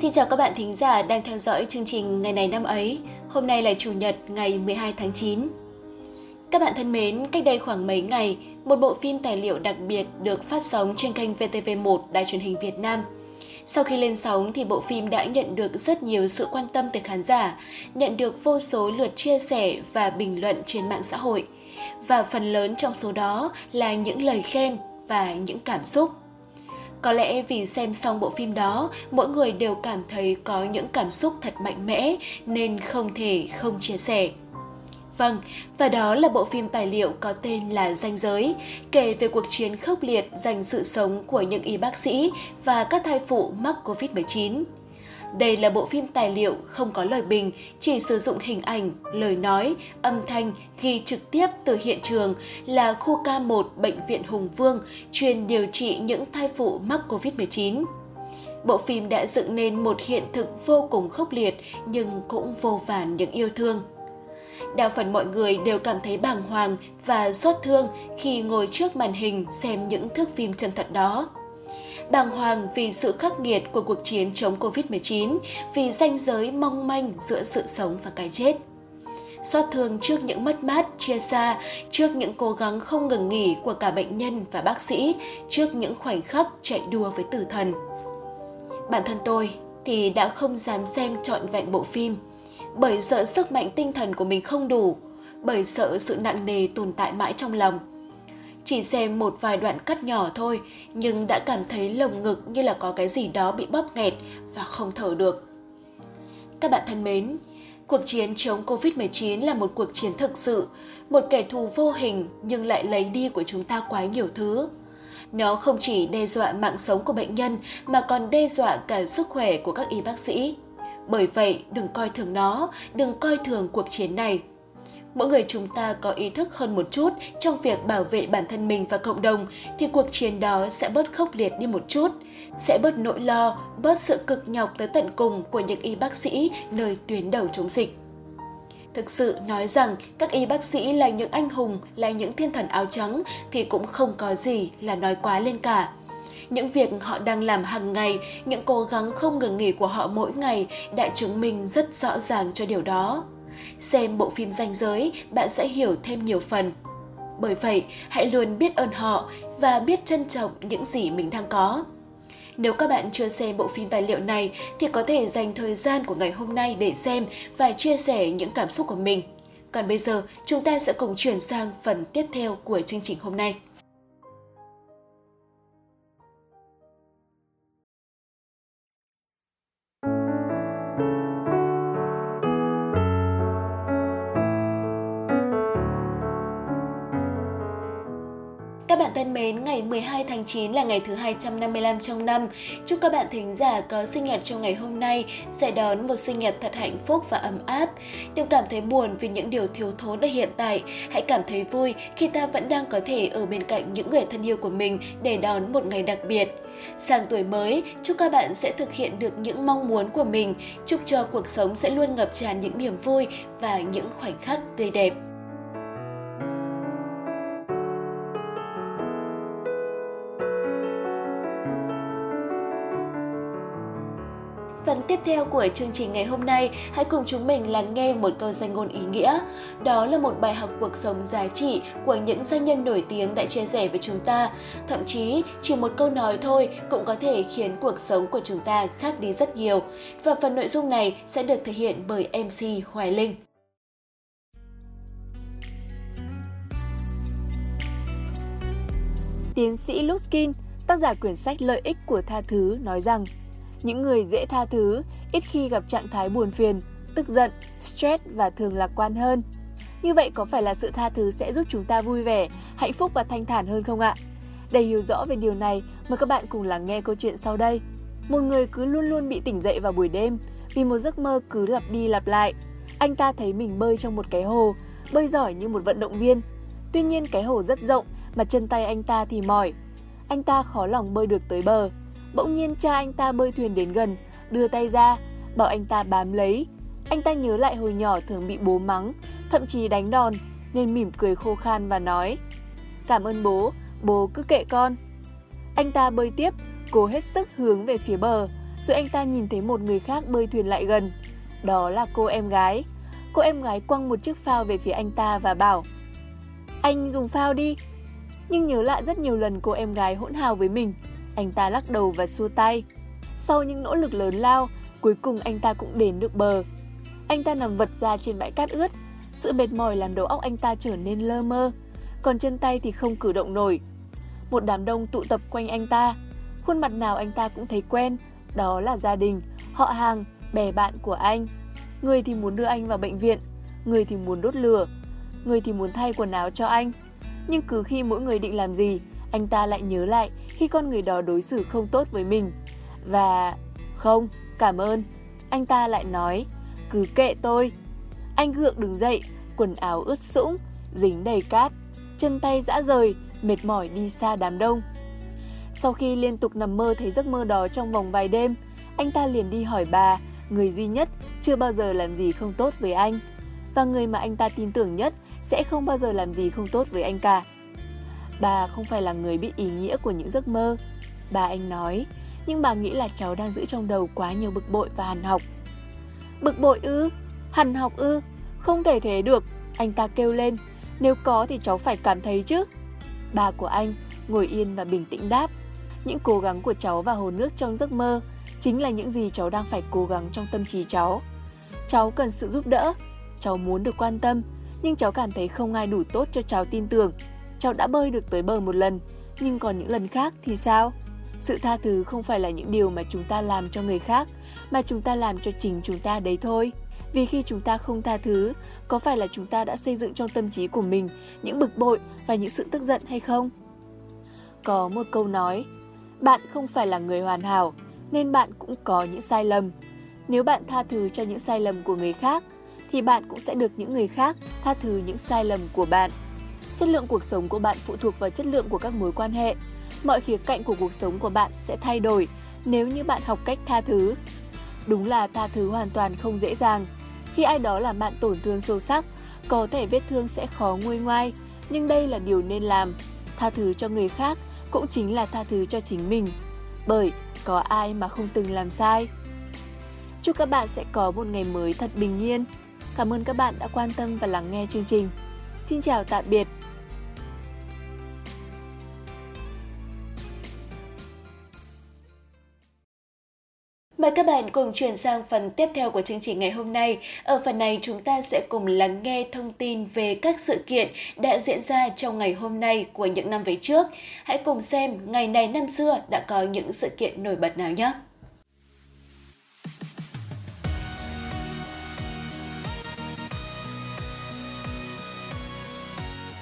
Xin chào các bạn thính giả đang theo dõi chương trình ngày này năm ấy. Hôm nay là Chủ nhật ngày 12 tháng 9. Các bạn thân mến, cách đây khoảng mấy ngày, một bộ phim tài liệu đặc biệt được phát sóng trên kênh VTV1 Đài truyền hình Việt Nam. Sau khi lên sóng thì bộ phim đã nhận được rất nhiều sự quan tâm từ khán giả, nhận được vô số lượt chia sẻ và bình luận trên mạng xã hội. Và phần lớn trong số đó là những lời khen và những cảm xúc. Có lẽ vì xem xong bộ phim đó, mỗi người đều cảm thấy có những cảm xúc thật mạnh mẽ nên không thể không chia sẻ. Vâng, và đó là bộ phim tài liệu có tên là Danh Giới, kể về cuộc chiến khốc liệt giành sự sống của những y bác sĩ và các thai phụ mắc Covid-19. Đây là bộ phim tài liệu không có lời bình, chỉ sử dụng hình ảnh, lời nói, âm thanh ghi trực tiếp từ hiện trường là khu K1 Bệnh viện Hùng Vương chuyên điều trị những thai phụ mắc Covid-19. Bộ phim đã dựng nên một hiện thực vô cùng khốc liệt nhưng cũng vô vàn những yêu thương. Đa phần mọi người đều cảm thấy bàng hoàng và xót thương khi ngồi trước màn hình xem những thước phim chân thật đó bàng hoàng vì sự khắc nghiệt của cuộc chiến chống Covid-19, vì ranh giới mong manh giữa sự sống và cái chết. Xót thương trước những mất mát, chia xa, trước những cố gắng không ngừng nghỉ của cả bệnh nhân và bác sĩ, trước những khoảnh khắc chạy đua với tử thần. Bản thân tôi thì đã không dám xem trọn vẹn bộ phim, bởi sợ sức mạnh tinh thần của mình không đủ, bởi sợ sự nặng nề tồn tại mãi trong lòng – chỉ xem một vài đoạn cắt nhỏ thôi, nhưng đã cảm thấy lồng ngực như là có cái gì đó bị bóp nghẹt và không thở được. Các bạn thân mến, cuộc chiến chống Covid-19 là một cuộc chiến thực sự, một kẻ thù vô hình nhưng lại lấy đi của chúng ta quá nhiều thứ. Nó không chỉ đe dọa mạng sống của bệnh nhân mà còn đe dọa cả sức khỏe của các y bác sĩ. Bởi vậy, đừng coi thường nó, đừng coi thường cuộc chiến này mỗi người chúng ta có ý thức hơn một chút trong việc bảo vệ bản thân mình và cộng đồng thì cuộc chiến đó sẽ bớt khốc liệt đi một chút, sẽ bớt nỗi lo, bớt sự cực nhọc tới tận cùng của những y bác sĩ nơi tuyến đầu chống dịch. Thực sự nói rằng các y bác sĩ là những anh hùng, là những thiên thần áo trắng thì cũng không có gì là nói quá lên cả. Những việc họ đang làm hàng ngày, những cố gắng không ngừng nghỉ của họ mỗi ngày đã chứng minh rất rõ ràng cho điều đó. Xem bộ phim danh giới, bạn sẽ hiểu thêm nhiều phần. Bởi vậy, hãy luôn biết ơn họ và biết trân trọng những gì mình đang có. Nếu các bạn chưa xem bộ phim tài liệu này thì có thể dành thời gian của ngày hôm nay để xem và chia sẻ những cảm xúc của mình. Còn bây giờ, chúng ta sẽ cùng chuyển sang phần tiếp theo của chương trình hôm nay. Bạn thân mến, ngày 12 tháng 9 là ngày thứ 255 trong năm. Chúc các bạn thính giả có sinh nhật trong ngày hôm nay sẽ đón một sinh nhật thật hạnh phúc và ấm áp. Đừng cảm thấy buồn vì những điều thiếu thốn ở hiện tại, hãy cảm thấy vui khi ta vẫn đang có thể ở bên cạnh những người thân yêu của mình để đón một ngày đặc biệt. Sang tuổi mới, chúc các bạn sẽ thực hiện được những mong muốn của mình, chúc cho cuộc sống sẽ luôn ngập tràn những niềm vui và những khoảnh khắc tươi đẹp. Phần tiếp theo của chương trình ngày hôm nay, hãy cùng chúng mình lắng nghe một câu danh ngôn ý nghĩa. Đó là một bài học cuộc sống giá trị của những doanh nhân nổi tiếng đã chia sẻ với chúng ta. Thậm chí, chỉ một câu nói thôi cũng có thể khiến cuộc sống của chúng ta khác đi rất nhiều. Và phần nội dung này sẽ được thể hiện bởi MC Hoài Linh. Tiến sĩ Luskin, tác giả quyển sách Lợi ích của tha thứ nói rằng những người dễ tha thứ, ít khi gặp trạng thái buồn phiền, tức giận, stress và thường lạc quan hơn. Như vậy có phải là sự tha thứ sẽ giúp chúng ta vui vẻ, hạnh phúc và thanh thản hơn không ạ? Để hiểu rõ về điều này, mời các bạn cùng lắng nghe câu chuyện sau đây. Một người cứ luôn luôn bị tỉnh dậy vào buổi đêm vì một giấc mơ cứ lặp đi lặp lại. Anh ta thấy mình bơi trong một cái hồ, bơi giỏi như một vận động viên. Tuy nhiên cái hồ rất rộng mà chân tay anh ta thì mỏi. Anh ta khó lòng bơi được tới bờ. Bỗng nhiên cha anh ta bơi thuyền đến gần, đưa tay ra, bảo anh ta bám lấy. Anh ta nhớ lại hồi nhỏ thường bị bố mắng, thậm chí đánh đòn, nên mỉm cười khô khan và nói Cảm ơn bố, bố cứ kệ con. Anh ta bơi tiếp, cố hết sức hướng về phía bờ, rồi anh ta nhìn thấy một người khác bơi thuyền lại gần. Đó là cô em gái. Cô em gái quăng một chiếc phao về phía anh ta và bảo Anh dùng phao đi. Nhưng nhớ lại rất nhiều lần cô em gái hỗn hào với mình. Anh ta lắc đầu và xua tay. Sau những nỗ lực lớn lao, cuối cùng anh ta cũng đến được bờ. Anh ta nằm vật ra trên bãi cát ướt. Sự mệt mỏi làm đầu óc anh ta trở nên lơ mơ. Còn chân tay thì không cử động nổi. Một đám đông tụ tập quanh anh ta. Khuôn mặt nào anh ta cũng thấy quen. Đó là gia đình, họ hàng, bè bạn của anh. Người thì muốn đưa anh vào bệnh viện, người thì muốn đốt lửa, người thì muốn thay quần áo cho anh. Nhưng cứ khi mỗi người định làm gì, anh ta lại nhớ lại khi con người đó đối xử không tốt với mình. Và không, cảm ơn. Anh ta lại nói, cứ kệ tôi. Anh gượng đứng dậy, quần áo ướt sũng, dính đầy cát, chân tay dã rời, mệt mỏi đi xa đám đông. Sau khi liên tục nằm mơ thấy giấc mơ đó trong vòng vài đêm, anh ta liền đi hỏi bà, người duy nhất chưa bao giờ làm gì không tốt với anh. Và người mà anh ta tin tưởng nhất sẽ không bao giờ làm gì không tốt với anh cả. Bà không phải là người biết ý nghĩa của những giấc mơ. Bà anh nói, nhưng bà nghĩ là cháu đang giữ trong đầu quá nhiều bực bội và hằn học. Bực bội ư? Hằn học ư? Không thể thế được, anh ta kêu lên. Nếu có thì cháu phải cảm thấy chứ. Bà của anh ngồi yên và bình tĩnh đáp. Những cố gắng của cháu và hồ nước trong giấc mơ chính là những gì cháu đang phải cố gắng trong tâm trí cháu. Cháu cần sự giúp đỡ, cháu muốn được quan tâm, nhưng cháu cảm thấy không ai đủ tốt cho cháu tin tưởng. Cháu đã bơi được tới bờ một lần, nhưng còn những lần khác thì sao? Sự tha thứ không phải là những điều mà chúng ta làm cho người khác, mà chúng ta làm cho chính chúng ta đấy thôi. Vì khi chúng ta không tha thứ, có phải là chúng ta đã xây dựng trong tâm trí của mình những bực bội và những sự tức giận hay không? Có một câu nói, bạn không phải là người hoàn hảo, nên bạn cũng có những sai lầm. Nếu bạn tha thứ cho những sai lầm của người khác, thì bạn cũng sẽ được những người khác tha thứ những sai lầm của bạn. Chất lượng cuộc sống của bạn phụ thuộc vào chất lượng của các mối quan hệ. Mọi khía cạnh của cuộc sống của bạn sẽ thay đổi nếu như bạn học cách tha thứ. Đúng là tha thứ hoàn toàn không dễ dàng. Khi ai đó làm bạn tổn thương sâu sắc, có thể vết thương sẽ khó nguôi ngoai, nhưng đây là điều nên làm. Tha thứ cho người khác cũng chính là tha thứ cho chính mình. Bởi có ai mà không từng làm sai. Chúc các bạn sẽ có một ngày mới thật bình yên. Cảm ơn các bạn đã quan tâm và lắng nghe chương trình. Xin chào tạm biệt. Mời các bạn cùng chuyển sang phần tiếp theo của chương trình ngày hôm nay. Ở phần này chúng ta sẽ cùng lắng nghe thông tin về các sự kiện đã diễn ra trong ngày hôm nay của những năm về trước. Hãy cùng xem ngày này năm xưa đã có những sự kiện nổi bật nào nhé.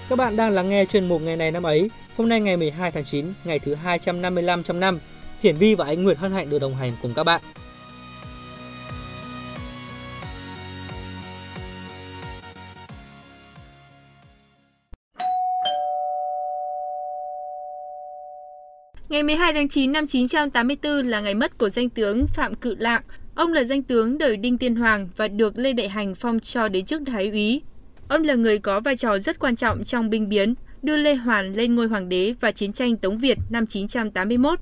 Các bạn đang lắng nghe chuyên mục ngày này năm ấy. Hôm nay ngày 12 tháng 9, ngày thứ 255 trong năm. Hiển Vi và anh Nguyệt hân hạnh được đồng hành cùng các bạn. Ngày 12 tháng 9 năm 984 là ngày mất của danh tướng Phạm Cự Lạng. Ông là danh tướng đời Đinh Tiên Hoàng và được Lê Đại Hành phong cho đến chức thái úy. Ông là người có vai trò rất quan trọng trong binh biến, đưa Lê Hoàn lên ngôi hoàng đế và chiến tranh Tống Việt năm 981.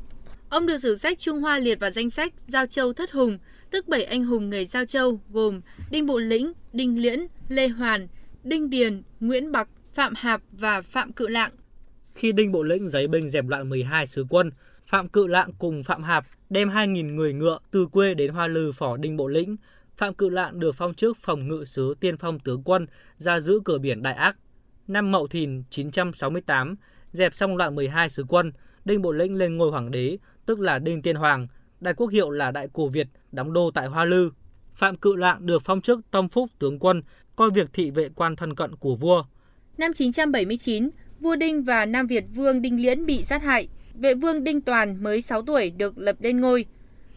Ông được sử sách Trung Hoa liệt vào danh sách Giao Châu Thất Hùng, tức bảy anh hùng người Giao Châu gồm Đinh Bộ Lĩnh, Đinh Liễn, Lê Hoàn, Đinh Điền, Nguyễn Bạc, Phạm Hạp và Phạm Cự Lạng. Khi Đinh Bộ Lĩnh giấy binh dẹp loạn 12 sứ quân, Phạm Cự Lạng cùng Phạm Hạp đem 2.000 người ngựa từ quê đến Hoa Lư phỏ Đinh Bộ Lĩnh. Phạm Cự Lạng được phong chức phòng ngự sứ tiên phong tướng quân ra giữ cửa biển Đại Ác. Năm Mậu Thìn 968, dẹp xong loạn 12 sứ quân, Đinh Bộ Lĩnh lên ngôi hoàng đế, tức là Đinh Tiên Hoàng, đại quốc hiệu là Đại Cổ Việt, đóng đô tại Hoa Lư. Phạm Cự Lạng được phong chức Tông Phúc tướng quân, coi việc thị vệ quan thân cận của vua. Năm 979, vua Đinh và Nam Việt vương Đinh Liễn bị sát hại. Vệ vương Đinh Toàn mới 6 tuổi được lập lên ngôi.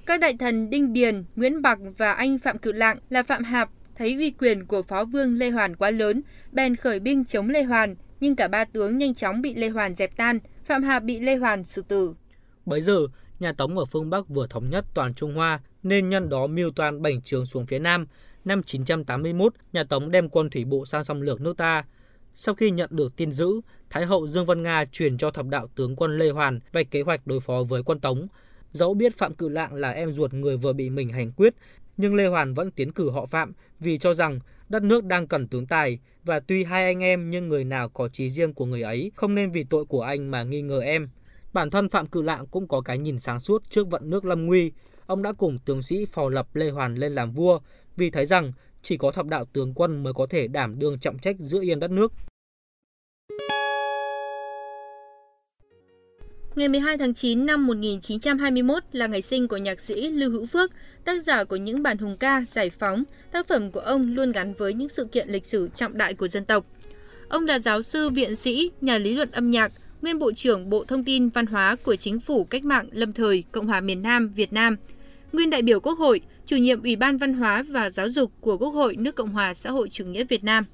Các đại thần Đinh Điền, Nguyễn Bạc và anh Phạm Cự Lạng là Phạm Hạp thấy uy quyền của phó vương Lê Hoàn quá lớn, bèn khởi binh chống Lê Hoàn, nhưng cả ba tướng nhanh chóng bị Lê Hoàn dẹp tan, Phạm Hạp bị Lê Hoàn xử tử. Bấy giờ, nhà Tống ở phương Bắc vừa thống nhất toàn Trung Hoa, nên nhân đó mưu toan bành trướng xuống phía Nam. Năm 981, nhà Tống đem quân thủy bộ sang xâm lược nước ta. Sau khi nhận được tin dữ, Thái hậu Dương Văn Nga truyền cho thập đạo tướng quân Lê Hoàn vạch kế hoạch đối phó với quân Tống. Dẫu biết Phạm Cự Lạng là em ruột người vừa bị mình hành quyết, nhưng Lê Hoàn vẫn tiến cử họ Phạm vì cho rằng đất nước đang cần tướng tài và tuy hai anh em nhưng người nào có trí riêng của người ấy không nên vì tội của anh mà nghi ngờ em. Bản thân Phạm Cự Lạng cũng có cái nhìn sáng suốt trước vận nước lâm nguy. Ông đã cùng tướng sĩ phò lập Lê Hoàn lên làm vua vì thấy rằng chỉ có thập đạo tướng quân mới có thể đảm đương trọng trách giữ yên đất nước. Ngày 12 tháng 9 năm 1921 là ngày sinh của nhạc sĩ Lưu Hữu Phước, tác giả của những bản hùng ca, giải phóng. Tác phẩm của ông luôn gắn với những sự kiện lịch sử trọng đại của dân tộc. Ông là giáo sư, viện sĩ, nhà lý luận âm nhạc, nguyên Bộ trưởng Bộ Thông tin Văn hóa của Chính phủ Cách mạng Lâm thời Cộng hòa miền Nam Việt Nam, nguyên đại biểu Quốc hội, chủ nhiệm Ủy ban Văn hóa và Giáo dục của Quốc hội nước Cộng hòa xã hội chủ nghĩa Việt Nam.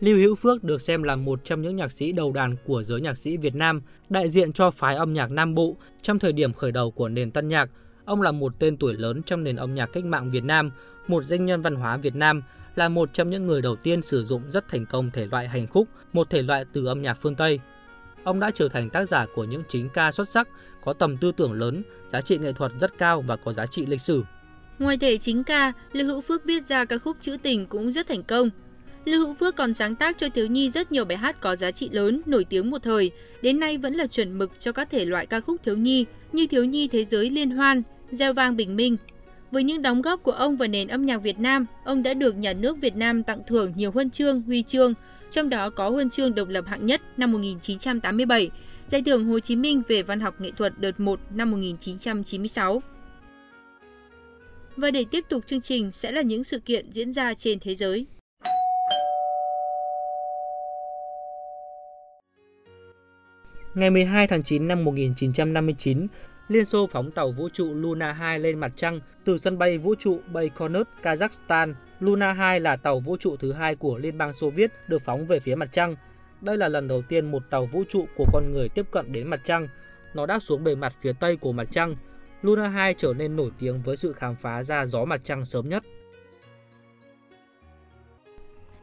Lưu Hữu Phước được xem là một trong những nhạc sĩ đầu đàn của giới nhạc sĩ Việt Nam, đại diện cho phái âm nhạc Nam Bộ trong thời điểm khởi đầu của nền tân nhạc. Ông là một tên tuổi lớn trong nền âm nhạc cách mạng Việt Nam, một danh nhân văn hóa Việt Nam, là một trong những người đầu tiên sử dụng rất thành công thể loại hành khúc, một thể loại từ âm nhạc phương Tây. Ông đã trở thành tác giả của những chính ca xuất sắc, có tầm tư tưởng lớn, giá trị nghệ thuật rất cao và có giá trị lịch sử. Ngoài thể chính ca, Lưu Hữu Phước viết ra các khúc trữ tình cũng rất thành công. Lưu Hữu Phước còn sáng tác cho thiếu nhi rất nhiều bài hát có giá trị lớn, nổi tiếng một thời, đến nay vẫn là chuẩn mực cho các thể loại ca khúc thiếu nhi như Thiếu nhi Thế giới Liên hoan, Gieo vang bình minh. Với những đóng góp của ông vào nền âm nhạc Việt Nam, ông đã được nhà nước Việt Nam tặng thưởng nhiều huân chương, huy chương, trong đó có huân chương độc lập hạng nhất năm 1987, giải thưởng Hồ Chí Minh về văn học nghệ thuật đợt 1 năm 1996. Và để tiếp tục chương trình sẽ là những sự kiện diễn ra trên thế giới. Ngày 12 tháng 9 năm 1959, Liên Xô phóng tàu vũ trụ Luna 2 lên mặt trăng từ sân bay vũ trụ Baikonur, Kazakhstan. Luna 2 là tàu vũ trụ thứ hai của Liên bang Xô Viết được phóng về phía mặt trăng. Đây là lần đầu tiên một tàu vũ trụ của con người tiếp cận đến mặt trăng. Nó đáp xuống bề mặt phía tây của mặt trăng. Luna 2 trở nên nổi tiếng với sự khám phá ra gió mặt trăng sớm nhất.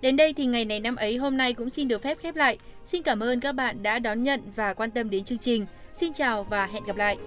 Đến đây thì ngày này năm ấy hôm nay cũng xin được phép khép lại. Xin cảm ơn các bạn đã đón nhận và quan tâm đến chương trình. Xin chào và hẹn gặp lại.